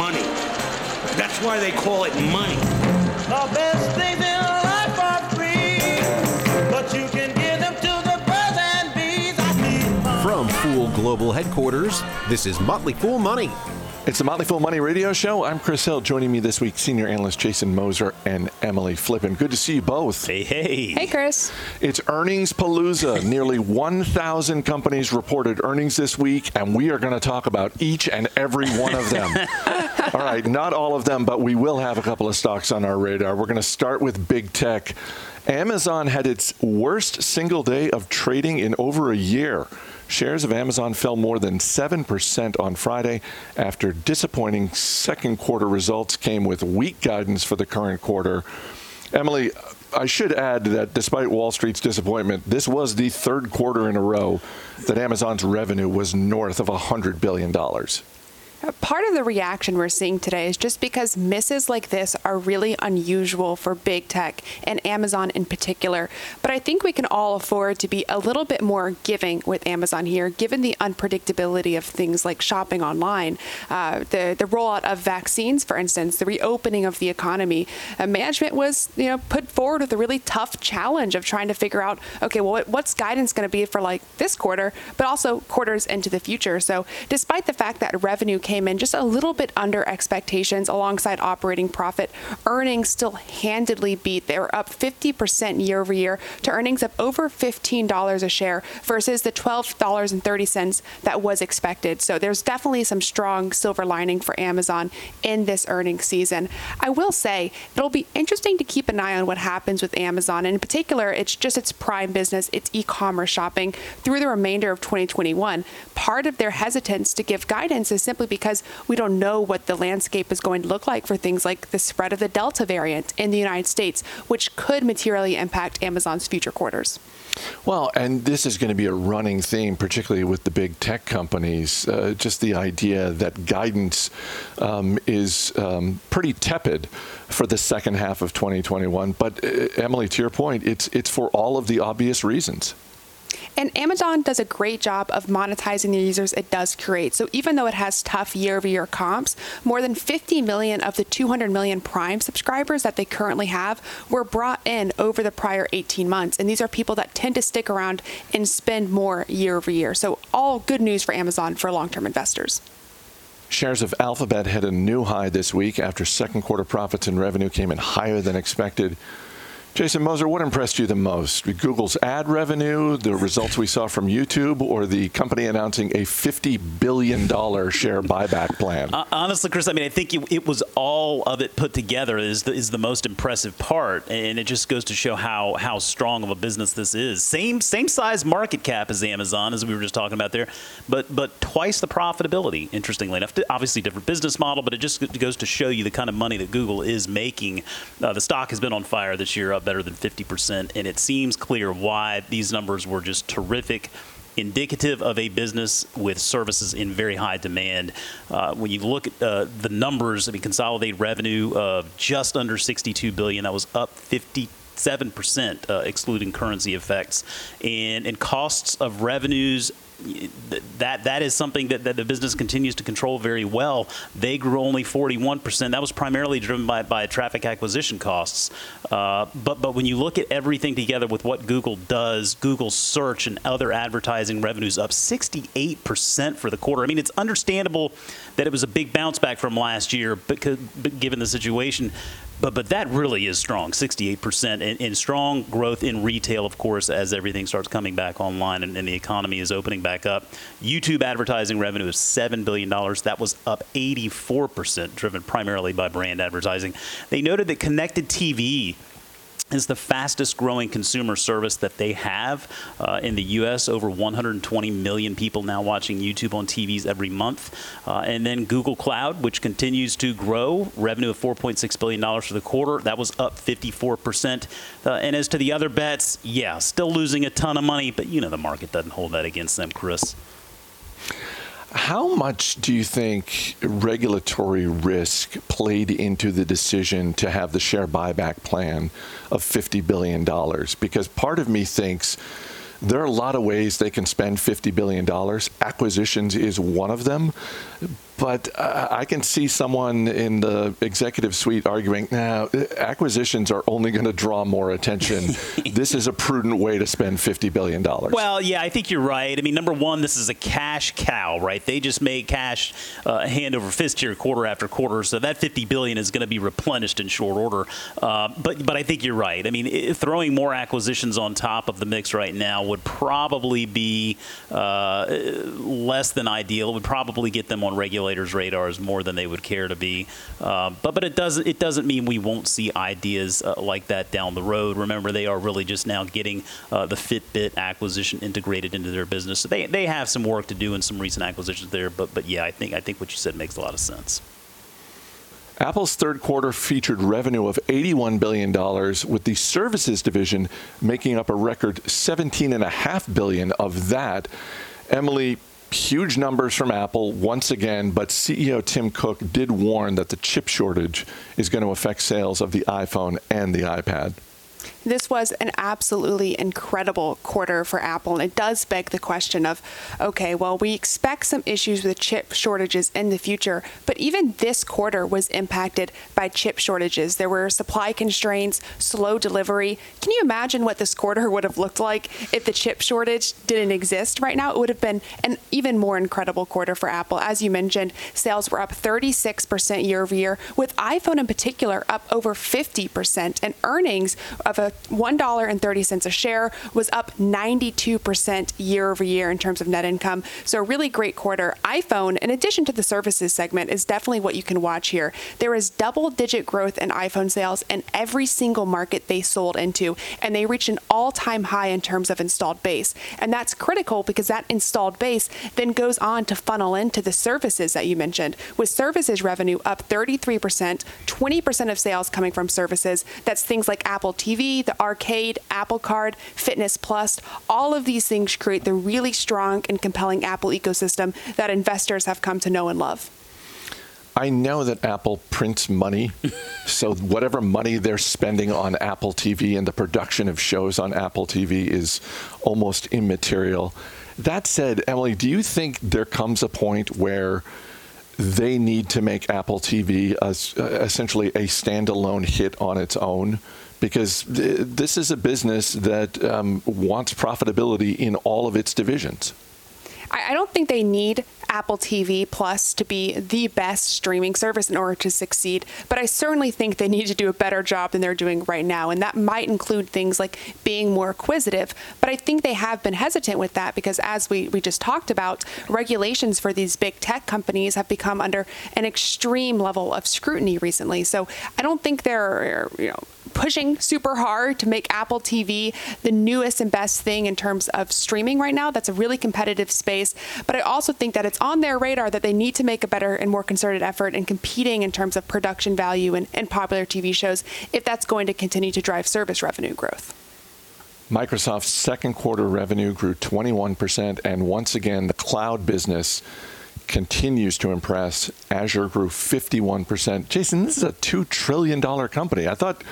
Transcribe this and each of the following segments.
money. That's why they call it money. The best things in life are free, but you can give them to the birds and bees. I need money. From Fool Global Headquarters, this is Motley Fool Money. It's the Motley Fool Money Radio Show. I'm Chris Hill. Joining me this week, senior analyst Jason Moser and Emily Flippen. Good to see you both. Hey, hey. Hey, Chris. It's earnings palooza. Nearly 1,000 companies reported earnings this week, and we are going to talk about each and every one of them. all right, not all of them, but we will have a couple of stocks on our radar. We're going to start with big tech. Amazon had its worst single day of trading in over a year. Shares of Amazon fell more than 7% on Friday after disappointing second quarter results came with weak guidance for the current quarter. Emily, I should add that despite Wall Street's disappointment, this was the third quarter in a row that Amazon's revenue was north of $100 billion. Part of the reaction we're seeing today is just because misses like this are really unusual for big tech and Amazon in particular. But I think we can all afford to be a little bit more giving with Amazon here, given the unpredictability of things like shopping online, uh, the the rollout of vaccines, for instance, the reopening of the economy. Uh, management was you know put forward with a really tough challenge of trying to figure out okay, well, what's guidance going to be for like this quarter, but also quarters into the future. So despite the fact that revenue came in just a little bit under expectations alongside operating profit. Earnings still handedly beat. They were up 50% year over year to earnings of over $15 a share versus the $12.30 that was expected. So there's definitely some strong silver lining for Amazon in this earnings season. I will say it'll be interesting to keep an eye on what happens with Amazon. And in particular, it's just its prime business, its e commerce shopping through the remainder of 2021. Part of their hesitance to give guidance is simply because we don't know what the landscape is going to look like for things like the spread of the Delta variant in the United States, which could materially impact Amazon's future quarters. Well, and this is going to be a running theme, particularly with the big tech companies. Uh, just the idea that guidance um, is um, pretty tepid for the second half of 2021. But uh, Emily, to your point, it's it's for all of the obvious reasons. And Amazon does a great job of monetizing the users it does create. So even though it has tough year over year comps, more than 50 million of the 200 million Prime subscribers that they currently have were brought in over the prior 18 months. And these are people that tend to stick around and spend more year over year. So all good news for Amazon for long term investors. Shares of Alphabet hit a new high this week after second quarter profits and revenue came in higher than expected. Jason Moser, what impressed you the most? Google's ad revenue, the results we saw from YouTube, or the company announcing a $50 billion share buyback plan? Uh, honestly, Chris, I mean, I think it, it, was all of it put together is the, is the most impressive part, and it just goes to show how how strong of a business this is. Same same size market cap as Amazon, as we were just talking about there, but but twice the profitability. Interestingly enough, obviously different business model, but it just goes to show you the kind of money that Google is making. Uh, the stock has been on fire this year better than 50%. And it seems clear why these numbers were just terrific indicative of a business with services in very high demand. Uh, when you look at uh, the numbers, I mean, consolidated revenue of just under 62 billion, that was up 50 seven percent, uh, excluding currency effects, and and costs of revenues that that is something that, that the business continues to control very well. They grew only 41%. That was primarily driven by, by traffic acquisition costs. Uh, but but when you look at everything together with what Google does, Google search and other advertising revenues up 68% for the quarter. I mean, it's understandable that it was a big bounce back from last year, because, given the situation. But but that really is strong, 68%, and, and, strong growth in retail, of course, as everything starts coming back online and, and, the economy is opening back up. YouTube advertising revenue is $7 billion. That was up 84%, driven primarily by brand advertising. They noted that connected TV is the fastest growing consumer service that they have uh, in the U.S. Over 120 million people now watching YouTube on TVs every month. Uh, and then Google Cloud, which continues to grow, revenue of $4.6 billion for the quarter. That was up 54%. Uh, and as to the other bets, yeah, still losing a ton of money, but you know the market doesn't hold that against them, Chris. How much do you think regulatory risk played into the decision to have the share buyback plan of $50 billion? Because part of me thinks there are a lot of ways they can spend $50 billion. Acquisitions is one of them. But uh, I can see someone in the executive suite arguing, now acquisitions are only going to draw more attention. this is a prudent way to spend $50 billion. Well, yeah, I think you're right. I mean, number one, this is a cash cow, right? They just make cash uh, hand over fist here quarter after quarter, so that 50 billion is going to be replenished in short order. Uh, but but I think you're right. I mean, throwing more acquisitions on top of the mix right now would probably be uh, less than ideal. It would probably get them on regulators' radars more than they would care to be. Uh, but but it doesn't it doesn't mean we won't see ideas uh, like that down the road. Remember, they are really just now getting uh, the Fitbit acquisition integrated into their business. So they, they have some work to do and some recent acquisitions there. But but yeah, I think I think what you said makes a lot of sense. Apple's third quarter featured revenue of $81 billion, with the services division making up a record 17.5 billion of that. Emily, huge numbers from Apple once again, but CEO Tim Cook did warn that the chip shortage is going to affect sales of the iPhone and the iPad. This was an absolutely incredible quarter for Apple. And it does beg the question of okay, well, we expect some issues with chip shortages in the future, but even this quarter was impacted by chip shortages. There were supply constraints, slow delivery. Can you imagine what this quarter would have looked like if the chip shortage didn't exist right now? It would have been an even more incredible quarter for Apple. As you mentioned, sales were up 36% year over year, with iPhone in particular up over 50%, and earnings of a $1.30 a share was up 92% year over year in terms of net income. So, a really great quarter. iPhone, in addition to the services segment, is definitely what you can watch here. There is double digit growth in iPhone sales in every single market they sold into, and they reached an all time high in terms of installed base. And that's critical because that installed base then goes on to funnel into the services that you mentioned, with services revenue up 33%, 20% of sales coming from services. That's things like Apple TV, the arcade, Apple Card, Fitness Plus, all of these things create the really strong and compelling Apple ecosystem that investors have come to know and love. I know that Apple prints money, so whatever money they're spending on Apple TV and the production of shows on Apple TV is almost immaterial. That said, Emily, do you think there comes a point where they need to make Apple TV a, uh, essentially a standalone hit on its own? Because th- this is a business that um, wants profitability in all of its divisions. I, don't think they need Apple TV Plus to be the best streaming service in order to succeed, but I certainly think they need to do a better job than they're doing right now. And that might include things like being more acquisitive. But I think they have been hesitant with that because, as we, we just talked about, regulations for these big tech companies have become under an extreme level of scrutiny recently. So I don't think they're, you know, pushing super hard to make Apple TV the newest and best thing in terms of streaming right now. That's a really competitive space. But I also think that it's on their radar that they need to make a better and more concerted effort in competing in terms of production value and, and popular TV shows if that's going to continue to drive service revenue growth. Microsoft's second quarter revenue grew 21%, and once again, the cloud business continues to impress. Azure grew 51%. Jason, this is a $2 trillion company. I thought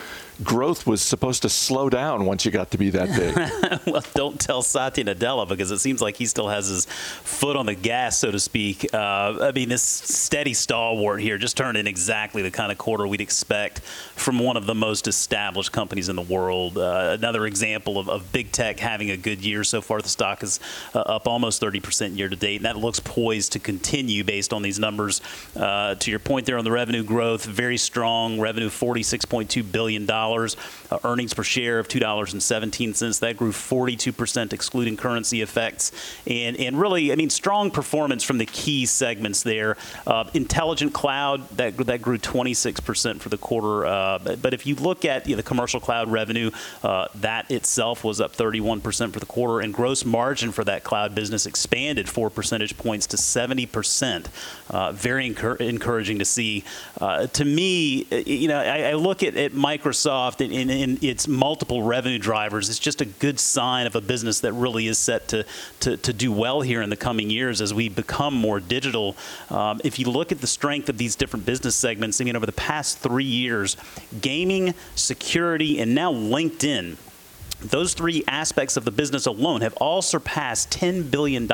growth was supposed to slow down once you got to be that big. well, don't tell Satya Nadella because it seems like he still has his foot on the gas, so to speak. Uh, I mean, this steady stalwart here just turned in exactly the kind of quarter we'd expect from one of the most established companies in the world. Uh, another example of, of, big tech having a good year so far. The stock is uh, up almost 30% year to date, and that looks poised to continue based on these numbers. Uh, to your point there on the revenue growth, very strong revenue, $46.2 billion uh, earnings per share of $2.17. That grew 42%, excluding currency effects. And, and really, I mean, strong performance from the key segments there. Uh, intelligent cloud, that, that grew 26% for the quarter. Uh, but, but, if you look at you know, the commercial cloud revenue, uh, that itself was up 31% for the quarter. And gross margin for that cloud business expanded four percentage points to 70%. Uh, very encouraging to see. To me, you know, I, I look at, at Microsoft Microsoft in, in, in, its multiple revenue drivers is just a good sign of a business that really is set to, to, to do well here in the coming years as we become more digital. Um, if you look at the strength of these different business segments, I mean, over the past three years, gaming, security, and now LinkedIn those three aspects of the business alone have all surpassed $10 billion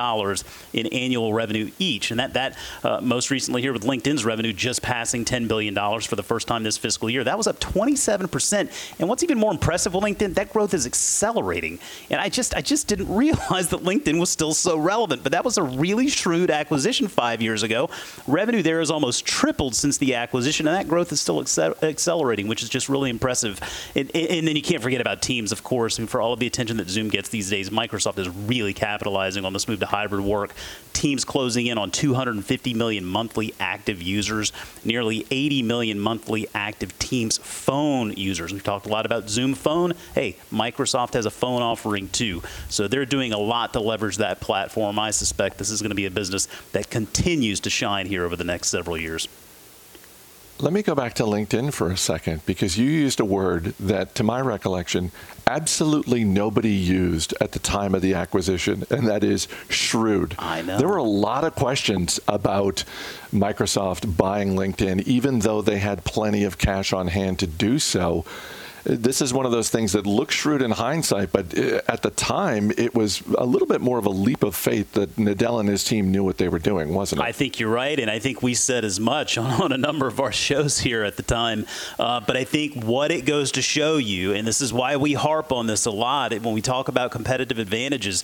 in annual revenue each. And that, that uh, most recently here with LinkedIn's revenue just passing $10 billion for the first time this fiscal year. That was up 27%. And what's even more impressive with LinkedIn, that growth is accelerating. And I just, I just didn't realize that LinkedIn was still so relevant. But that was a really shrewd acquisition five years ago. Revenue there has almost tripled since the acquisition, and that growth is still accel- accelerating, which is just really impressive. And, and then you can't forget about Teams, of course. And for all of the attention that Zoom gets these days, Microsoft is really capitalizing on this move to hybrid work. Teams closing in on 250 million monthly active users, nearly 80 million monthly active Teams phone users. We've talked a lot about Zoom Phone. Hey, Microsoft has a phone offering too. So they're doing a lot to leverage that platform. I suspect this is going to be a business that continues to shine here over the next several years. Let me go back to LinkedIn for a second because you used a word that, to my recollection, absolutely nobody used at the time of the acquisition, and that is shrewd. I know. There were a lot of questions about Microsoft buying LinkedIn, even though they had plenty of cash on hand to do so this is one of those things that looks shrewd in hindsight, but uh, at the time, it was a little bit more of a leap of faith that Nadella and his team knew what they were doing, wasn't it? I think you're right, and I think we said as much on, on a number of our shows here at the time. Uh, but I think what it goes to show you, and this is why we harp on this a lot when we talk about competitive advantages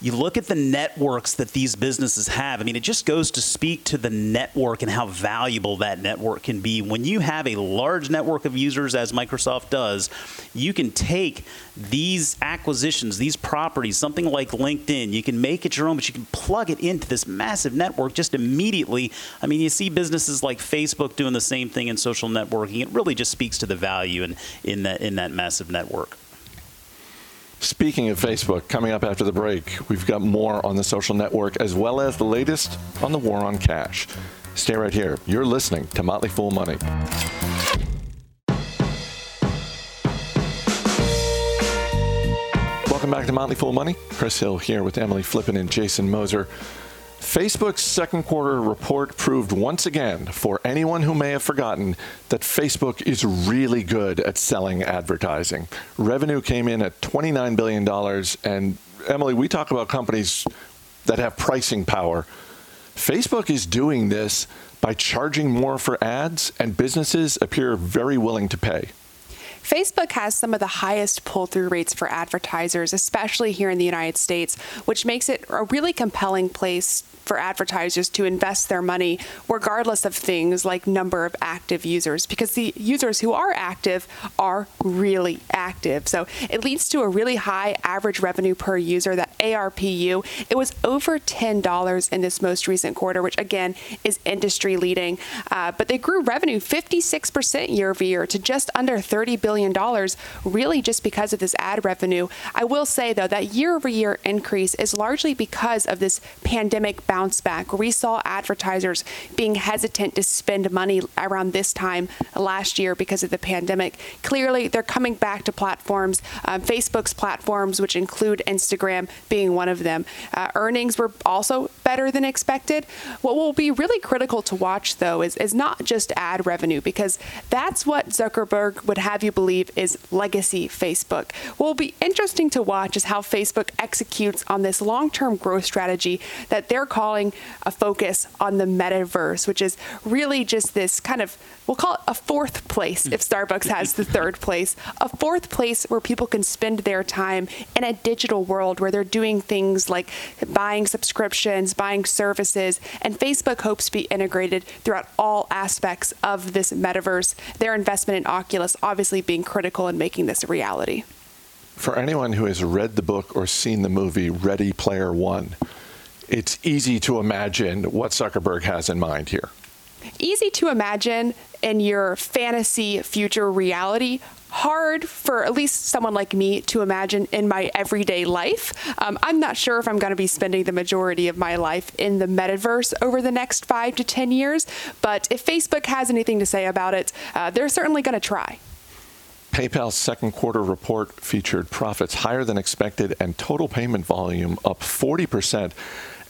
you look at the networks that these businesses have. I mean, it just goes to speak to the network and how valuable that network can be. When you have a large network of users, as Microsoft does, you can take these acquisitions, these properties, something like LinkedIn, you can make it your own, but you can plug it into this massive network just immediately. I mean, you see businesses like Facebook doing the same thing in social networking. It really just speaks to the value in, in, that, in that massive network. Speaking of Facebook, coming up after the break, we've got more on the social network as well as the latest on the war on cash. Stay right here. You're listening to Motley Fool Money. Welcome back to Motley Fool Money. Chris Hill here with Emily Flippen and Jason Moser. Facebook's second quarter report proved once again, for anyone who may have forgotten, that Facebook is really good at selling advertising. Revenue came in at $29 billion. And Emily, we talk about companies that have pricing power. Facebook is doing this by charging more for ads, and businesses appear very willing to pay. Facebook has some of the highest pull through rates for advertisers, especially here in the United States, which makes it a really compelling place for advertisers to invest their money, regardless of things like number of active users, because the users who are active are really active. So it leads to a really high average revenue per user, that ARPU. It was over $10 in this most recent quarter, which again is industry leading. Uh, but they grew revenue 56% year over year to just under $30 billion, really just because of this ad revenue. I will say, though, that year over year increase is largely because of this pandemic bounce bounce back. We saw advertisers being hesitant to spend money around this time last year because of the pandemic. Clearly, they're coming back to platforms, um, Facebook's platforms, which include Instagram being one of them. Uh, earnings were also better than expected. What will be really critical to watch, though, is, is not just ad revenue, because that's what Zuckerberg would have you believe is legacy Facebook. What will be interesting to watch is how Facebook executes on this long term growth strategy that they're calling a focus on the metaverse, which is really just this kind of, we'll call it a fourth place if Starbucks has the third place, a fourth place where people can spend their time in a digital world where they're doing things like buying subscriptions, buying services, and Facebook hopes to be integrated throughout all aspects of this metaverse. Their investment in Oculus obviously being critical in making this a reality. For anyone who has read the book or seen the movie Ready Player One, it's easy to imagine what Zuckerberg has in mind here. Easy to imagine in your fantasy future reality. Hard for at least someone like me to imagine in my everyday life. Um, I'm not sure if I'm going to be spending the majority of my life in the metaverse over the next five to 10 years, but if Facebook has anything to say about it, uh, they're certainly going to try. PayPal's second quarter report featured profits higher than expected and total payment volume up 40%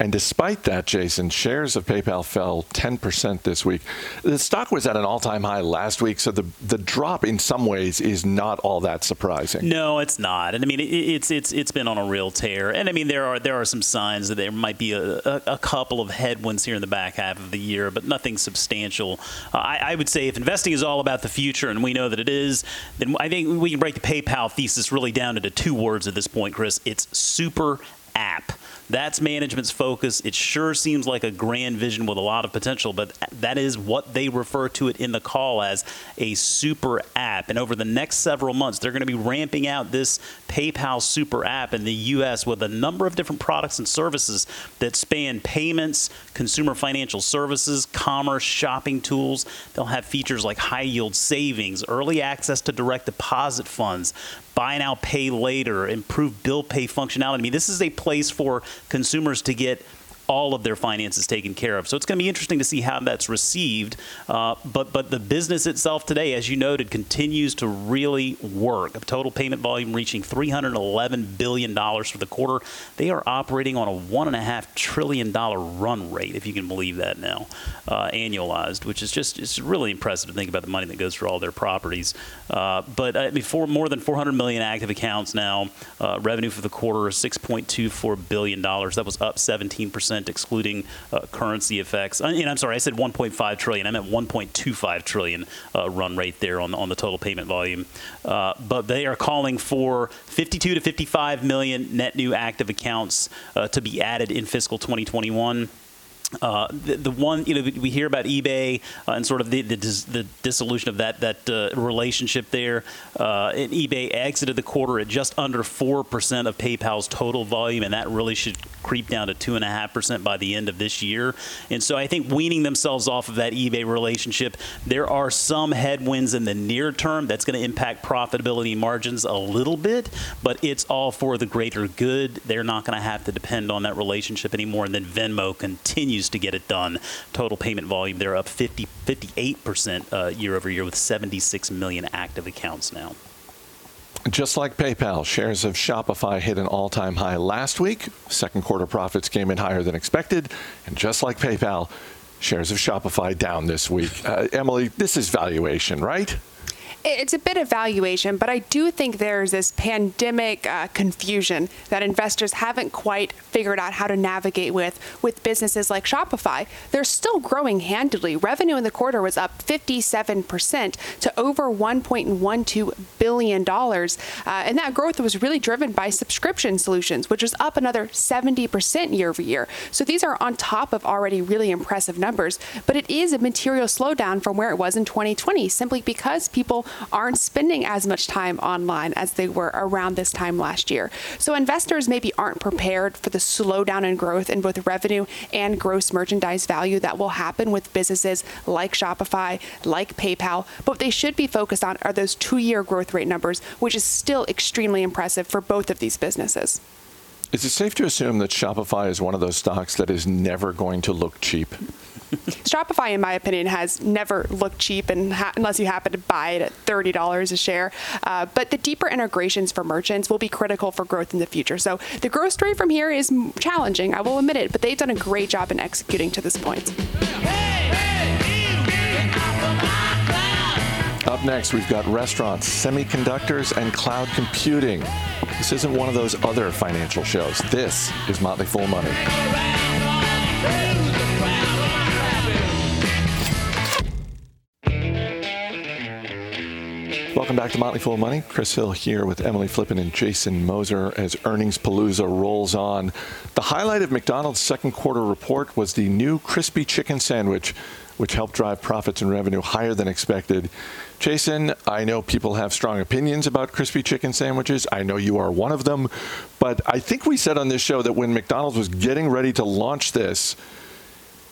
And despite that, Jason, shares of PayPal fell 10% this week. The stock was at an all time high last week, so the, the drop in some ways is not all that surprising. No, it's not. And I mean, it, it's it's it's been on a real tear. And I mean, there are there are some signs that there might be a, a, a couple of headwinds here in the back half of the year, but nothing substantial. Uh, I, I would say if investing is all about the future, and we know that it is, then I think we can break the PayPal thesis really down into two words at this point, Chris. It's super app. That's management's focus. It sure seems like a grand vision with a lot of potential, but that is what they refer to it in the call as a super app. And over the next several months, they're going to be ramping out this PayPal super app in the U.S. with a number of different products and services that span payments, consumer financial services, commerce, shopping tools. They'll have features like high yield savings, early access to direct deposit funds, buy now, pay later, improve bill pay functionality. I mean, this is a place for consumers to get all of their finances taken care of. So it's going to be interesting to see how that's received. Uh, but but the business itself today, as you noted, continues to really work. A total payment volume reaching 311 billion dollars for the quarter. They are operating on a one and a half trillion dollar run rate, if you can believe that now, uh, annualized, which is just it's really impressive to think about the money that goes through all their properties. Uh, but uh, before more than 400 million active accounts now. Uh, revenue for the quarter is 6.24 billion dollars. That was up 17 percent excluding uh, currency effects. Uh, and I'm sorry, I said 1.5 trillion. I meant 1.25 trillion uh, run rate there on, on the total payment volume. Uh, but they are calling for 52 to 55 million net new active accounts uh, to be added in fiscal 2021. Uh, the, the, one you know we hear about eBay uh, and sort of the, the, dis, the, dissolution of that that uh, relationship there. Uh, eBay exited the quarter at just under four percent of PayPal's total volume, and that really should creep down to two and a half percent by the end of this year. And so I think weaning themselves off of that eBay relationship, there are some headwinds in the near term that's going to impact profitability margins a little bit, but it's all for the greater good. They're not going to have to depend on that relationship anymore. And then Venmo continues continues to get it done. Total payment volume, they're up 50, 58% uh, year over year with 76 million active accounts now. Just like PayPal, shares of Shopify hit an all time high last week. Second quarter profits came in higher than expected. And just like PayPal, shares of Shopify down this week. Uh, Emily, this is valuation, right? It's a bit of valuation, but I do think there's this pandemic uh, confusion that investors haven't quite figured out how to navigate with with businesses like Shopify. They're still growing handily. Revenue in the quarter was up 57% to over 1.12 billion dollars, uh, and that growth was really driven by subscription solutions, which was up another 70% year over year. So these are on top of already really impressive numbers, but it is a material slowdown from where it was in 2020, simply because people aren't spending as much time online as they were around this time last year. So investors maybe aren't prepared for the slowdown in growth in both revenue and gross merchandise value that will happen with businesses like Shopify, like PayPal. But what they should be focused on are those two year growth rate numbers, which is still extremely impressive for both of these businesses. Is it safe to assume that Shopify is one of those stocks that is never going to look cheap? Shopify, in my opinion, has never looked cheap and ha- unless you happen to buy it at $30 a share. Uh, but the deeper integrations for merchants will be critical for growth in the future. So the growth story from here is challenging, I will admit it, but they've done a great job in executing to this point. Up next, we've got restaurants, semiconductors, and cloud computing. This isn't one of those other financial shows. This is Motley Fool Money. Welcome back to Motley Fool Money. Chris Hill here with Emily Flippen and Jason Moser as earnings palooza rolls on. The highlight of McDonald's second quarter report was the new crispy chicken sandwich, which helped drive profits and revenue higher than expected. Jason, I know people have strong opinions about crispy chicken sandwiches. I know you are one of them. But I think we said on this show that when McDonald's was getting ready to launch this,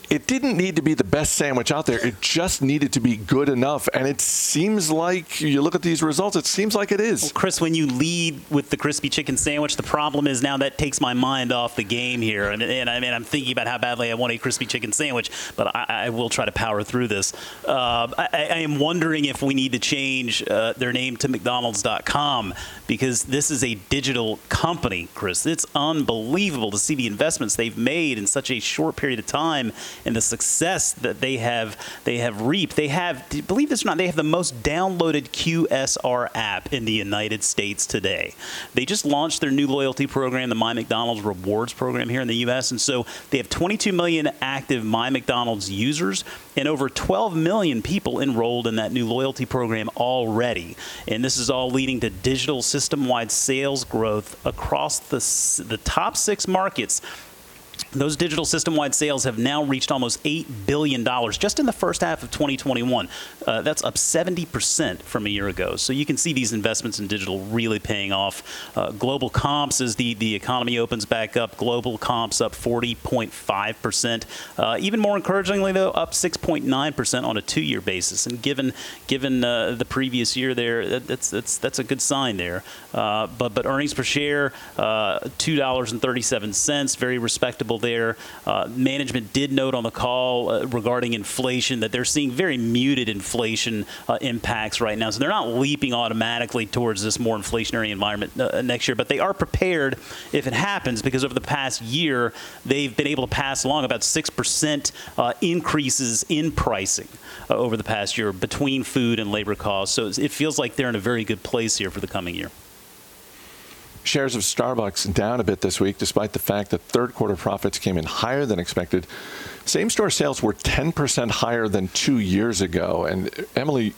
it didn't need to be the best sandwich out there. It just needed to be good enough. And it seems like you look at these results, it seems like it is. Well, Chris, when you lead with the crispy chicken sandwich, the problem is now that takes my mind off the game here. And, and I mean, I'm thinking about how badly I want a crispy chicken sandwich, but I, I will try to power through this. Uh, I, I, am wondering if we need to change uh, their name to McDonald's.com because this is a digital company, Chris. It's unbelievable to see the investments they've made in such a short period of time and the success that they have they have reaped. They have, believe this or not, they have the most downloaded QSR app in the United States today. They just launched their new loyalty program, the My McDonald's Rewards program here in the U.S., and so they have 22 million active My McDonald's users and over 12 million people enrolled in that new loyalty program already. And this is all leading to digital system-wide sales growth across the the top six markets those digital system wide sales have now reached almost $8 billion just in the first half of 2021. Uh, that's up 70% from a year ago. So you can see these investments in digital really paying off. Uh, global comps, as the, the economy opens back up, global comps up 40.5%. Uh, even more encouragingly, though, up 6.9% on a two year basis. And given given uh, the previous year there, that, that's, that's, that's a good sign there. Uh, but, but earnings per share, uh, $2.37, very respectable there. Uh, management did note on the call uh, regarding inflation that they're seeing very muted inflation uh, impacts right now. So they're not leaping automatically towards this more inflationary environment uh, next year, but they are prepared if it happens because over the past year, they've been able to pass along about 6% uh, increases in pricing uh, over the past year between food and labor costs. So it feels like they're in a very good place here for the coming year. Shares of Starbucks down a bit this week, despite the fact that third quarter profits came in higher than expected. Same store sales were 10% higher than two years ago. And Emily,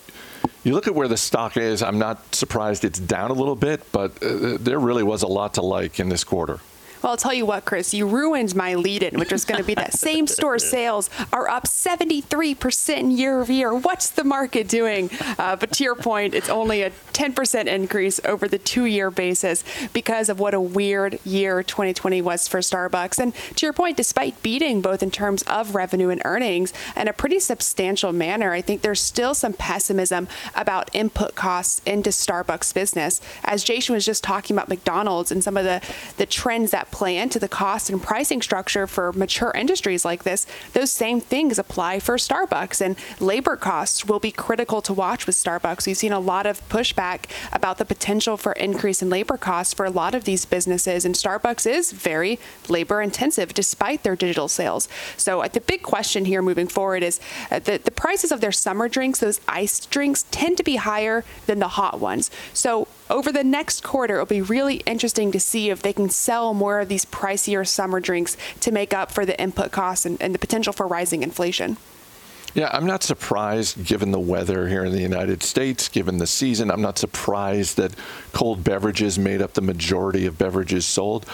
you look at where the stock is, I'm not surprised it's down a little bit, but uh, there really was a lot to like in this quarter. Well, I'll tell you what, Chris, you ruined my lead in, which was going to be that same store sales are up 73% year over year. What's the market doing? Uh, but to your point, it's only a 10% increase over the two year basis because of what a weird year 2020 was for Starbucks. And to your point, despite beating both in terms of revenue and earnings in a pretty substantial manner, I think there's still some pessimism about input costs into Starbucks business. As Jason was just talking about McDonald's and some of the, the trends that play into the cost and pricing structure for mature industries like this, those same things apply for Starbucks. And labor costs will be critical to watch with Starbucks. We've seen a lot of pushback about the potential for increase in labor costs for a lot of these businesses. And Starbucks is very labor intensive despite their digital sales. So uh, the big question here moving forward is uh, the, the prices of their summer drinks, those iced drinks, tend to be higher than the hot ones. So over the next quarter, it'll be really interesting to see if they can sell more of these pricier summer drinks to make up for the input costs and, and the potential for rising inflation. Yeah, I'm not surprised given the weather here in the United States, given the season. I'm not surprised that cold beverages made up the majority of beverages sold.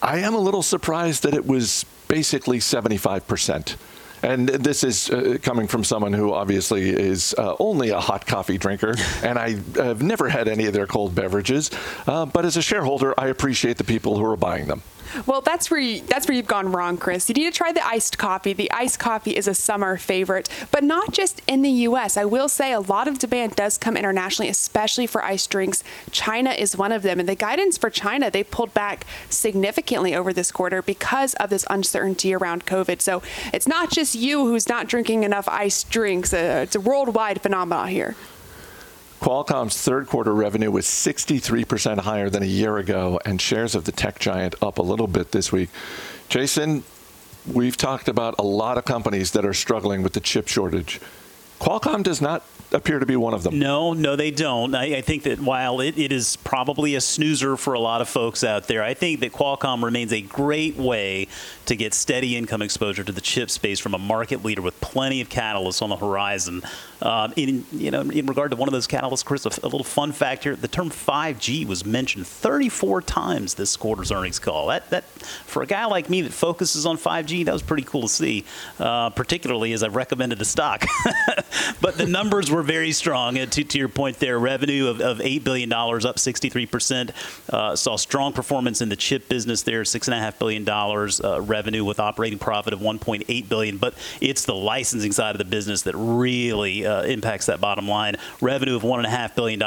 I am a little surprised that it was basically 75%. And this is uh, coming from someone who obviously is uh, only a hot coffee drinker, and I have never had any of their cold beverages. Uh, but as a shareholder, I appreciate the people who are buying them. Well, that's where you, that's where you've gone wrong, Chris. You need to try the iced coffee. The iced coffee is a summer favorite, but not just in the U.S. I will say a lot of demand does come internationally, especially for iced drinks. China is one of them, and the guidance for China they pulled back significantly over this quarter because of this uncertainty around COVID. So it's not just you who's not drinking enough iced drinks. Uh, it's a worldwide phenomenon here. Qualcomm's third quarter revenue was 63% higher than a year ago, and shares of the tech giant up a little bit this week. Jason, we've talked about a lot of companies that are struggling with the chip shortage. Qualcomm does not appear to be one of them. No, no, they don't. I, I think that while it, it is probably a snoozer for a lot of folks out there, I think that Qualcomm remains a great way to get steady income exposure to the chip space from a market leader with plenty of catalysts on the horizon. Um, in you know, in regard to one of those catalysts, Chris, a, a little fun fact here: the term 5G was mentioned 34 times this quarter's earnings call. That that for a guy like me that focuses on 5G, that was pretty cool to see, uh, particularly as I recommended the stock. but the numbers were very strong. Uh, to, to your point there, revenue of, of $8 billion, up 63%. Uh, saw strong performance in the chip business there, $6.5 billion uh, revenue with operating profit of 1.8 billion. But it's the licensing side of the business that really uh, impacts that bottom line. Revenue of $1.5 billion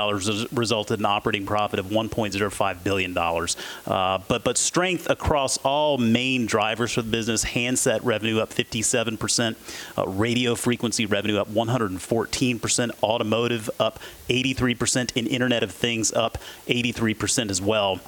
resulted in operating profit of $1.05 billion. Uh, but, but strength across all main drivers for the business handset revenue up 57%, uh, radio frequency revenue up 114%, automotive up 83%, and Internet of Things up 83% as well.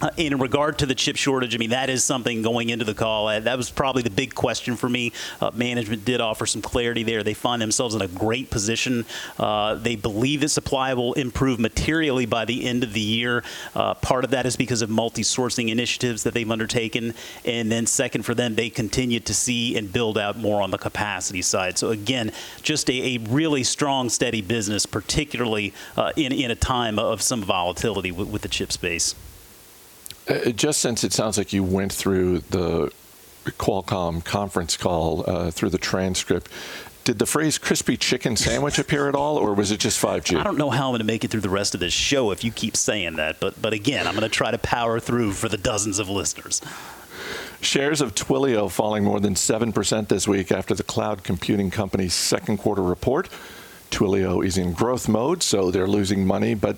Uh, in regard to the chip shortage, I mean, that is something going into the call. Uh, that was probably the big question for me. Uh, management did offer some clarity there. They find themselves in a great position. Uh, they believe that supply will improve materially by the end of the year. Uh, part of that is because of multi sourcing initiatives that they've undertaken. And then, second, for them, they continue to see and build out more on the capacity side. So, again, just a, a really strong, steady business, particularly uh, in, in a time of some volatility with, with the chip space. Uh, just since it sounds like you went through the Qualcomm conference call uh, through the transcript, did the phrase crispy chicken sandwich appear at all, or was it just 5G? I don't know how I'm going to make it through the rest of this show if you keep saying that, but, but again, I'm going to try to power through for the dozens of listeners. Shares of Twilio falling more than 7% this week after the cloud computing company's second quarter report. Twilio is in growth mode, so they're losing money, but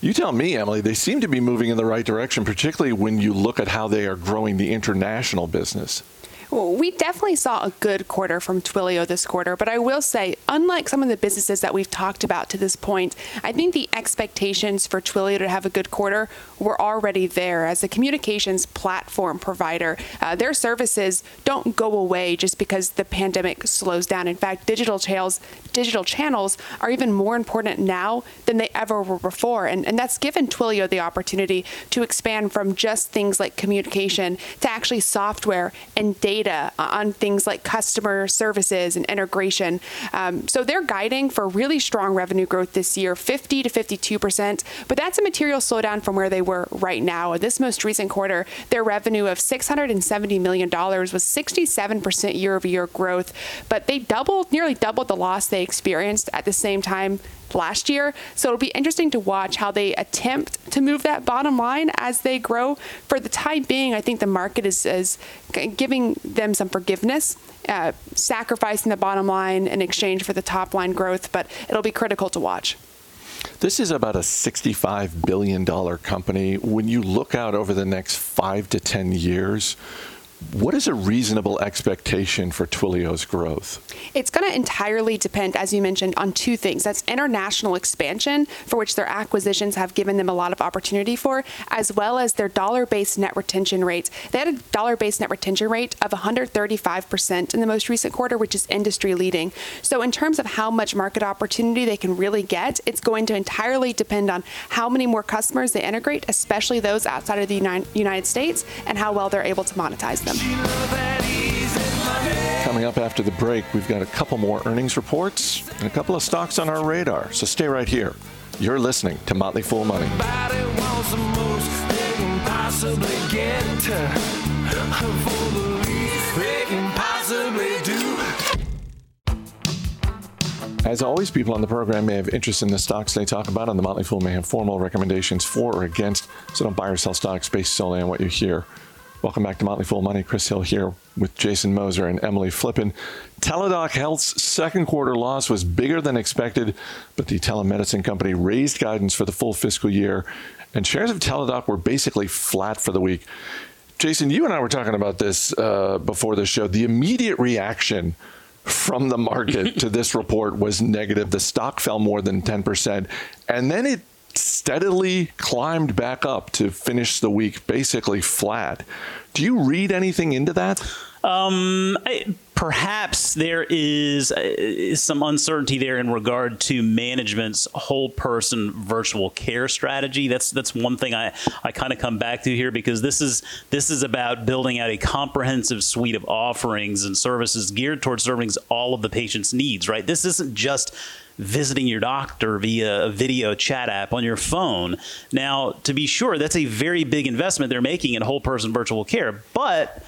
you tell me, Emily, they seem to be moving in the right direction, particularly when you look at how they are growing the international business. We definitely saw a good quarter from Twilio this quarter, but I will say, unlike some of the businesses that we've talked about to this point, I think the expectations for Twilio to have a good quarter were already there. As a communications platform provider, uh, their services don't go away just because the pandemic slows down. In fact, digital channels, digital channels are even more important now than they ever were before, and, and that's given Twilio the opportunity to expand from just things like communication to actually software and data data on things like customer services and integration. Um, so they're guiding for really strong revenue growth this year, 50 to 52 percent. But that's a material slowdown from where they were right now. This most recent quarter, their revenue of 670 million dollars was 67 percent year-over-year growth, but they doubled, nearly doubled the loss they experienced at the same time last year. So it'll be interesting to watch how they attempt to move that bottom line as they grow. For the time being, I think the market is, is giving them some forgiveness. Uh, sacrificing the bottom line in exchange for the top line growth, but it'll be critical to watch. This is about a $65 billion company. When you look out over the next five to 10 years, what is a reasonable expectation for Twilio's growth? It's going to entirely depend, as you mentioned, on two things. That's international expansion, for which their acquisitions have given them a lot of opportunity for, as well as their dollar based net retention rates. They had a dollar based net retention rate of 135% in the most recent quarter, which is industry leading. So, in terms of how much market opportunity they can really get, it's going to entirely depend on how many more customers they integrate, especially those outside of the United States, and how well they're able to monetize them them. Coming up after the break, we've got a couple more earnings reports and a couple of stocks on our radar. So stay right here. You're listening to Motley Fool Money. As always, people on the program may have interest in the stocks they talk about. On the Motley Fool may have formal recommendations for or against, so don't buy or sell stocks based solely on what you hear. Welcome back to Motley Fool Money. Chris Hill here with Jason Moser and Emily Flippen. Teladoc Health's second quarter loss was bigger than expected, but the telemedicine company raised guidance for the full fiscal year, and shares of Teladoc were basically flat for the week. Jason, you and I were talking about this uh, before the show. The immediate reaction from the market to this report was negative. The stock fell more than 10%, and then it steadily climbed back up to finish the week basically flat. Do you read anything into that? Um, I, perhaps there is, uh, some uncertainty there in regard to management's whole person virtual care strategy. That's that's one thing I, I kind of come back to here because this is this is about building out a comprehensive suite of offerings and services geared towards serving all of the patient's needs. Right. This isn't just visiting your doctor via a video chat app on your phone. Now, to be sure, that's a very big investment they're making in whole person virtual care, but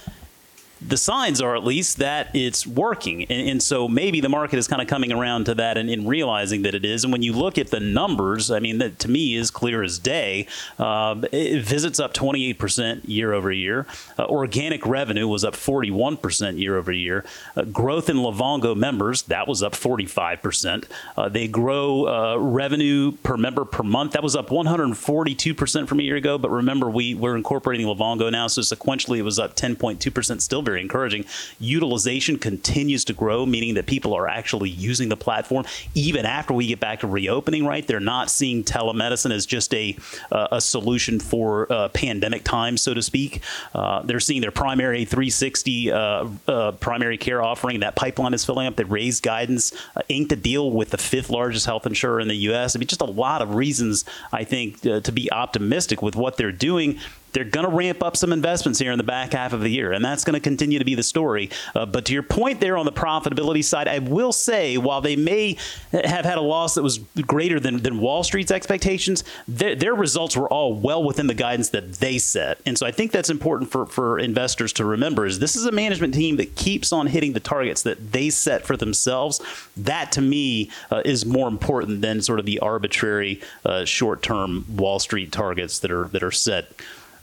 the signs are at least that it's working. And, and, so maybe the market is kind of coming around to that and, and, realizing that it is. And when you look at the numbers, I mean, that to me is clear as day. Uh, visits up 28% year over year. Uh, organic revenue was up 41% year over year. Uh, growth in Livongo members, that was up 45%. Uh, they grow uh, revenue per member per month. That was up 142% from a year ago. But remember, we, we're incorporating Livongo now. So sequentially, it was up 10.2%, still very very encouraging. Utilization continues to grow, meaning that people are actually using the platform even after we get back to reopening. Right, they're not seeing telemedicine as just a uh, a solution for uh, pandemic times, so to speak. Uh, they're seeing their primary 360 uh, uh, primary care offering. That pipeline is filling up. They raised guidance, uh, inked a deal with the fifth largest health insurer in the U.S. I mean, just a lot of reasons I think to be optimistic with what they're doing they're going to ramp up some investments here in the back half of the year, and that's going to continue to be the story. Uh, but to your point there on the profitability side, I will say while they may have had a loss that was greater than, than Wall Street's expectations, their, their results were all well within the guidance that they set. And so I think that's important for, for investors to remember is this is a management team that keeps on hitting the targets that they set for themselves. That to me uh, is more important than sort of the arbitrary uh, short-term Wall Street targets that are that are set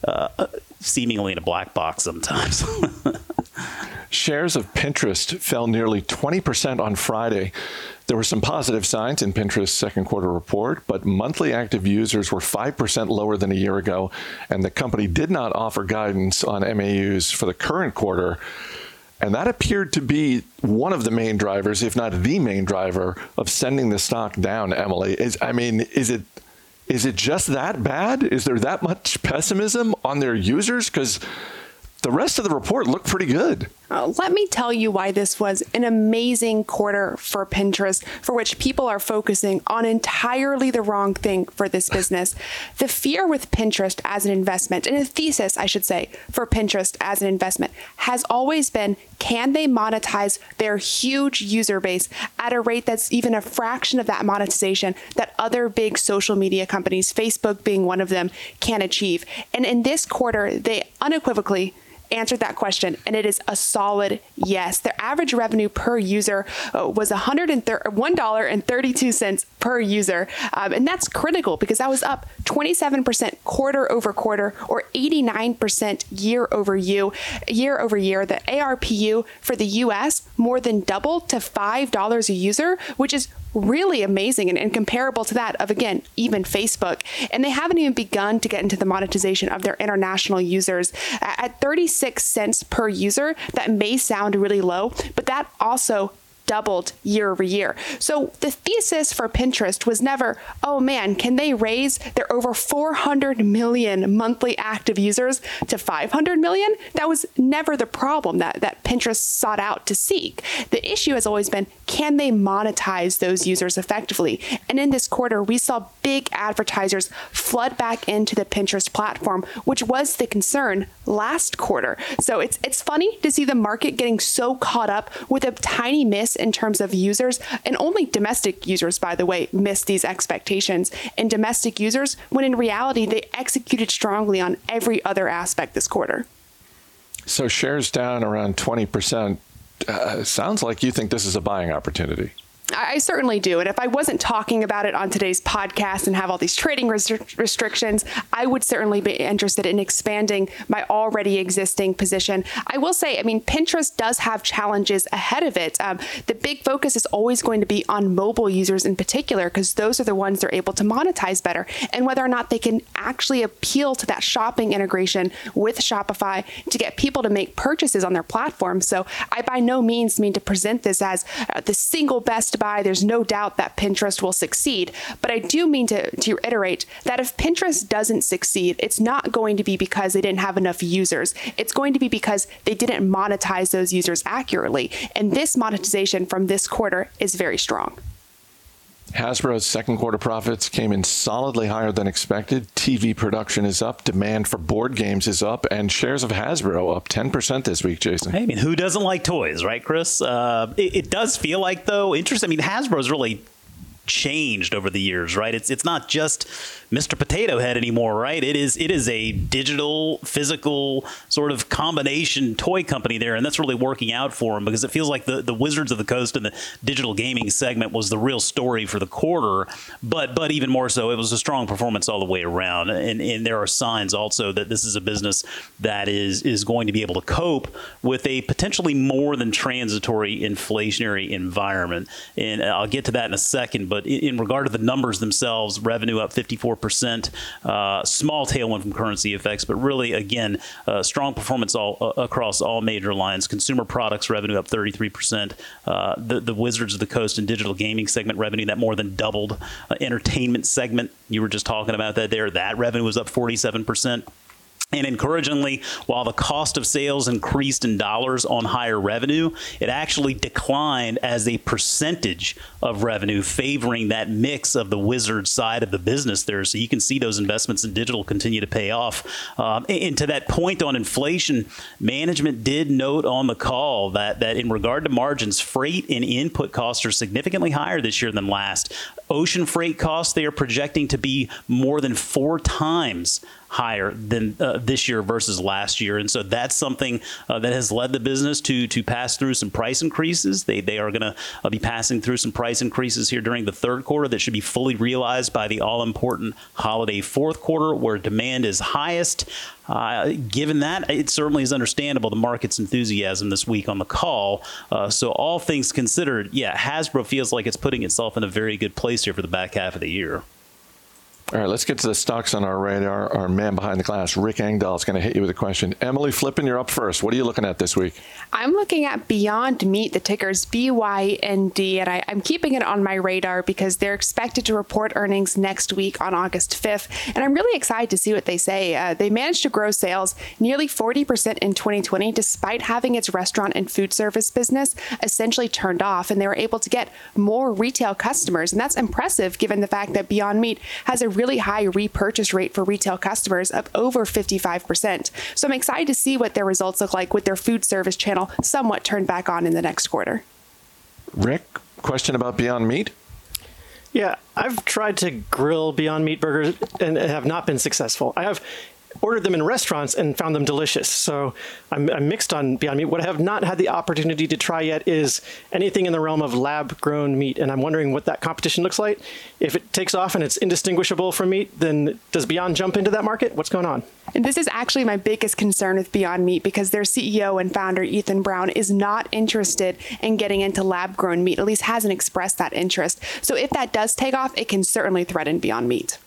uh, seemingly in a black box sometimes. Shares of Pinterest fell nearly 20% on Friday. There were some positive signs in Pinterest's second quarter report, but monthly active users were 5% lower than a year ago, and the company did not offer guidance on MAUs for the current quarter. And that appeared to be one of the main drivers, if not the main driver, of sending the stock down, Emily. Is I mean, is it is it just that bad? Is there that much pessimism on their users? Because the rest of the report looked pretty good. Uh, let me tell you why this was an amazing quarter for Pinterest, for which people are focusing on entirely the wrong thing for this business. the fear with Pinterest as an investment, and a thesis, I should say, for Pinterest as an investment, has always been can they monetize their huge user base at a rate that's even a fraction of that monetization that other big social media companies, Facebook being one of them, can achieve? And in this quarter, they unequivocally answered that question, and it is a solid yes. Their average revenue per user uh, was $1.32 per user, um, and that's critical because that was up 27% quarter over quarter or 89% year over year. Year over year, the ARPU for the U.S. more than doubled to $5 a user, which is really amazing and, and, comparable to that of again even facebook. And they haven't even begun to get into the monetization of their international users. At 36 cents per user that may sound really low but that also doubled year over year. So the thesis for Pinterest was never, oh man, can they raise their over 400 million monthly active users to 500 million? That was never the problem that, that Pinterest sought out to seek. The issue has always been, can they monetize those users effectively? And in this quarter, we saw big advertisers flood back into the Pinterest platform, which was the concern last quarter. So it's it's funny to see the market getting so caught up with a tiny miss in terms of users, and only domestic users, by the way, missed these expectations. And domestic users, when in reality, they executed strongly on every other aspect this quarter. So shares down around 20%. Uh, sounds like you think this is a buying opportunity. I certainly do. And if I wasn't talking about it on today's podcast and have all these trading restri- restrictions, I would certainly be interested in expanding my already existing position. I will say, I mean, Pinterest does have challenges ahead of it. Um, the big focus is always going to be on mobile users in particular, because those are the ones they're able to monetize better, and whether or not they can actually appeal to that shopping integration with Shopify to get people to make purchases on their platform. So I by no means mean to present this as uh, the single best buy. There's no doubt that Pinterest will succeed. But I do mean to, to reiterate that if Pinterest doesn't succeed, it's not going to be because they didn't have enough users. It's going to be because they didn't monetize those users accurately. And this monetization from this quarter is very strong. Hasbro's second quarter profits came in solidly higher than expected. TV production is up, demand for board games is up, and shares of Hasbro up 10% this week, Jason. I mean, who doesn't like toys, right, Chris? Uh, it, it, does feel like, though, interesting. I mean, Hasbro's really changed over the years, right? It's it's not just Mr. Potato Head anymore, right? It is it is a digital, physical sort of combination toy company there, and that's really working out for them because it feels like the, the Wizards of the Coast and the digital gaming segment was the real story for the quarter, but but even more so, it was a strong performance all the way around, and and there are signs also that this is a business that is is going to be able to cope with a potentially more than transitory inflationary environment, and I'll get to that in a second, but in regard to the numbers themselves, revenue up 54 percent. Uh, small tailwind from currency effects, but really, again, uh, strong performance all uh, across all major lines. Consumer products revenue up 33%. Uh, the, the Wizards of the Coast and digital gaming segment revenue that more than doubled. Uh, entertainment segment, you were just talking about that there. That revenue was up 47%. And encouragingly, while the cost of sales increased in dollars on higher revenue, it actually declined as a percentage of revenue, favoring that mix of the wizard side of the business there. So you can see those investments in digital continue to pay off. Um, and to that point on inflation, management did note on the call that, that in regard to margins, freight and input costs are significantly higher this year than last. Ocean freight costs, they are projecting to be more than four times higher than uh, this year versus last year, and so that's something uh, that has led the business to to pass through some price increases. They they are going to uh, be passing through some price increases here during the third quarter that should be fully realized by the all important holiday fourth quarter, where demand is highest. Uh, given that, it certainly is understandable the market's enthusiasm this week on the call. Uh, so, all things considered, yeah, Hasbro feels like it's putting itself in a very good place here for the back half of the year. All right, let's get to the stocks on our radar. Our man behind the glass, Rick Engdahl, is going to hit you with a question. Emily Flippen, you're up first. What are you looking at this week? I'm looking at Beyond Meat. The ticker's BYND, and I, am keeping it on my radar because they're expected to report earnings next week on August 5th. And I'm really excited to see what they say. Uh, they managed to grow sales nearly 40% in 2020, despite having its restaurant and food service business essentially turned off. And they were able to get more retail customers. And that's impressive given the fact that Beyond Meat has a really high repurchase rate for retail customers of over 55%. So I'm excited to see what their results look like with their food service channel somewhat turned back on in the next quarter. Rick, question about Beyond Meat? Yeah, I've tried to grill Beyond Meat burgers and have not been successful. I have ordered them in restaurants and found them delicious. So I'm, I'm, mixed on Beyond Meat. What I have not had the opportunity to try yet is anything in the realm of lab grown meat. And I'm wondering what that competition looks like. If it takes off and it's indistinguishable from meat, then does Beyond jump into that market? What's going on? And this is actually my biggest concern with Beyond Meat because their CEO and founder, Ethan Brown, is not interested in getting into lab grown meat, at least hasn't expressed that interest. So if that does take off, it can certainly threaten Beyond Meat.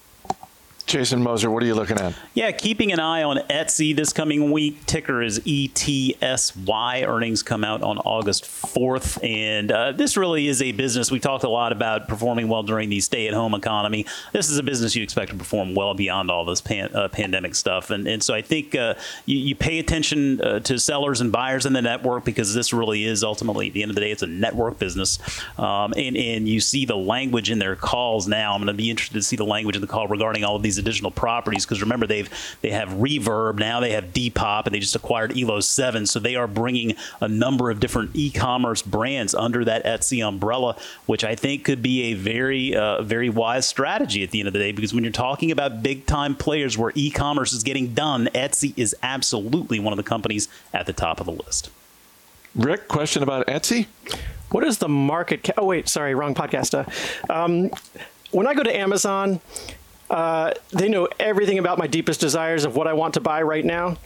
Jason Moser, what are you looking at? Yeah, keeping an eye on Etsy this coming week. Ticker is ETSY. Earnings come out on August 4th. And uh, this really is a business. We talked a lot about performing well during the stay at home economy. This is a business you expect to perform well beyond all this pan, uh, pandemic stuff. And, and so I think uh, you, you, pay attention uh, to sellers and buyers in the network because this really is ultimately, at the end of the day, it's a network business. Um, and, and you see the language in their calls now. I'm going to be interested to see the language in the call regarding all of these these additional properties because remember they've they have Reverb now they have Depop and they just acquired Elo7 so they are bringing a number of different e-commerce brands under that Etsy umbrella which I think could be a very uh, very wise strategy at the end of the day because when you're talking about big time players where e-commerce is getting done Etsy is absolutely one of the companies at the top of the list. Rick, question about Etsy? What is the market? Ca- oh wait, sorry, wrong podcast. Uh, um, when I go to Amazon, uh, they know everything about my deepest desires of what I want to buy right now.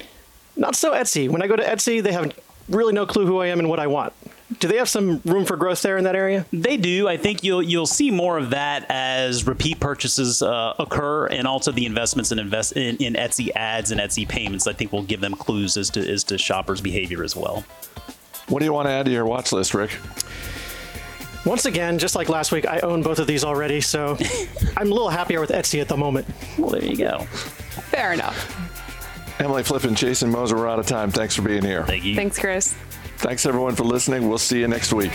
Not so Etsy. When I go to Etsy, they have really no clue who I am and what I want. Do they have some room for growth there in that area? They do. I think you'll you'll see more of that as repeat purchases uh, occur, and also the investments in invest in, in Etsy ads and Etsy payments. I think will give them clues as to as to shoppers' behavior as well. What do you want to add to your watch list, Rick? Once again, just like last week, I own both of these already, so I'm a little happier with Etsy at the moment. Well, there you go. Fair enough. Emily Flippen Jason Moser, we're out of time. Thanks for being here. Thank you. Thanks, Chris. Thanks everyone for listening. We'll see you next week.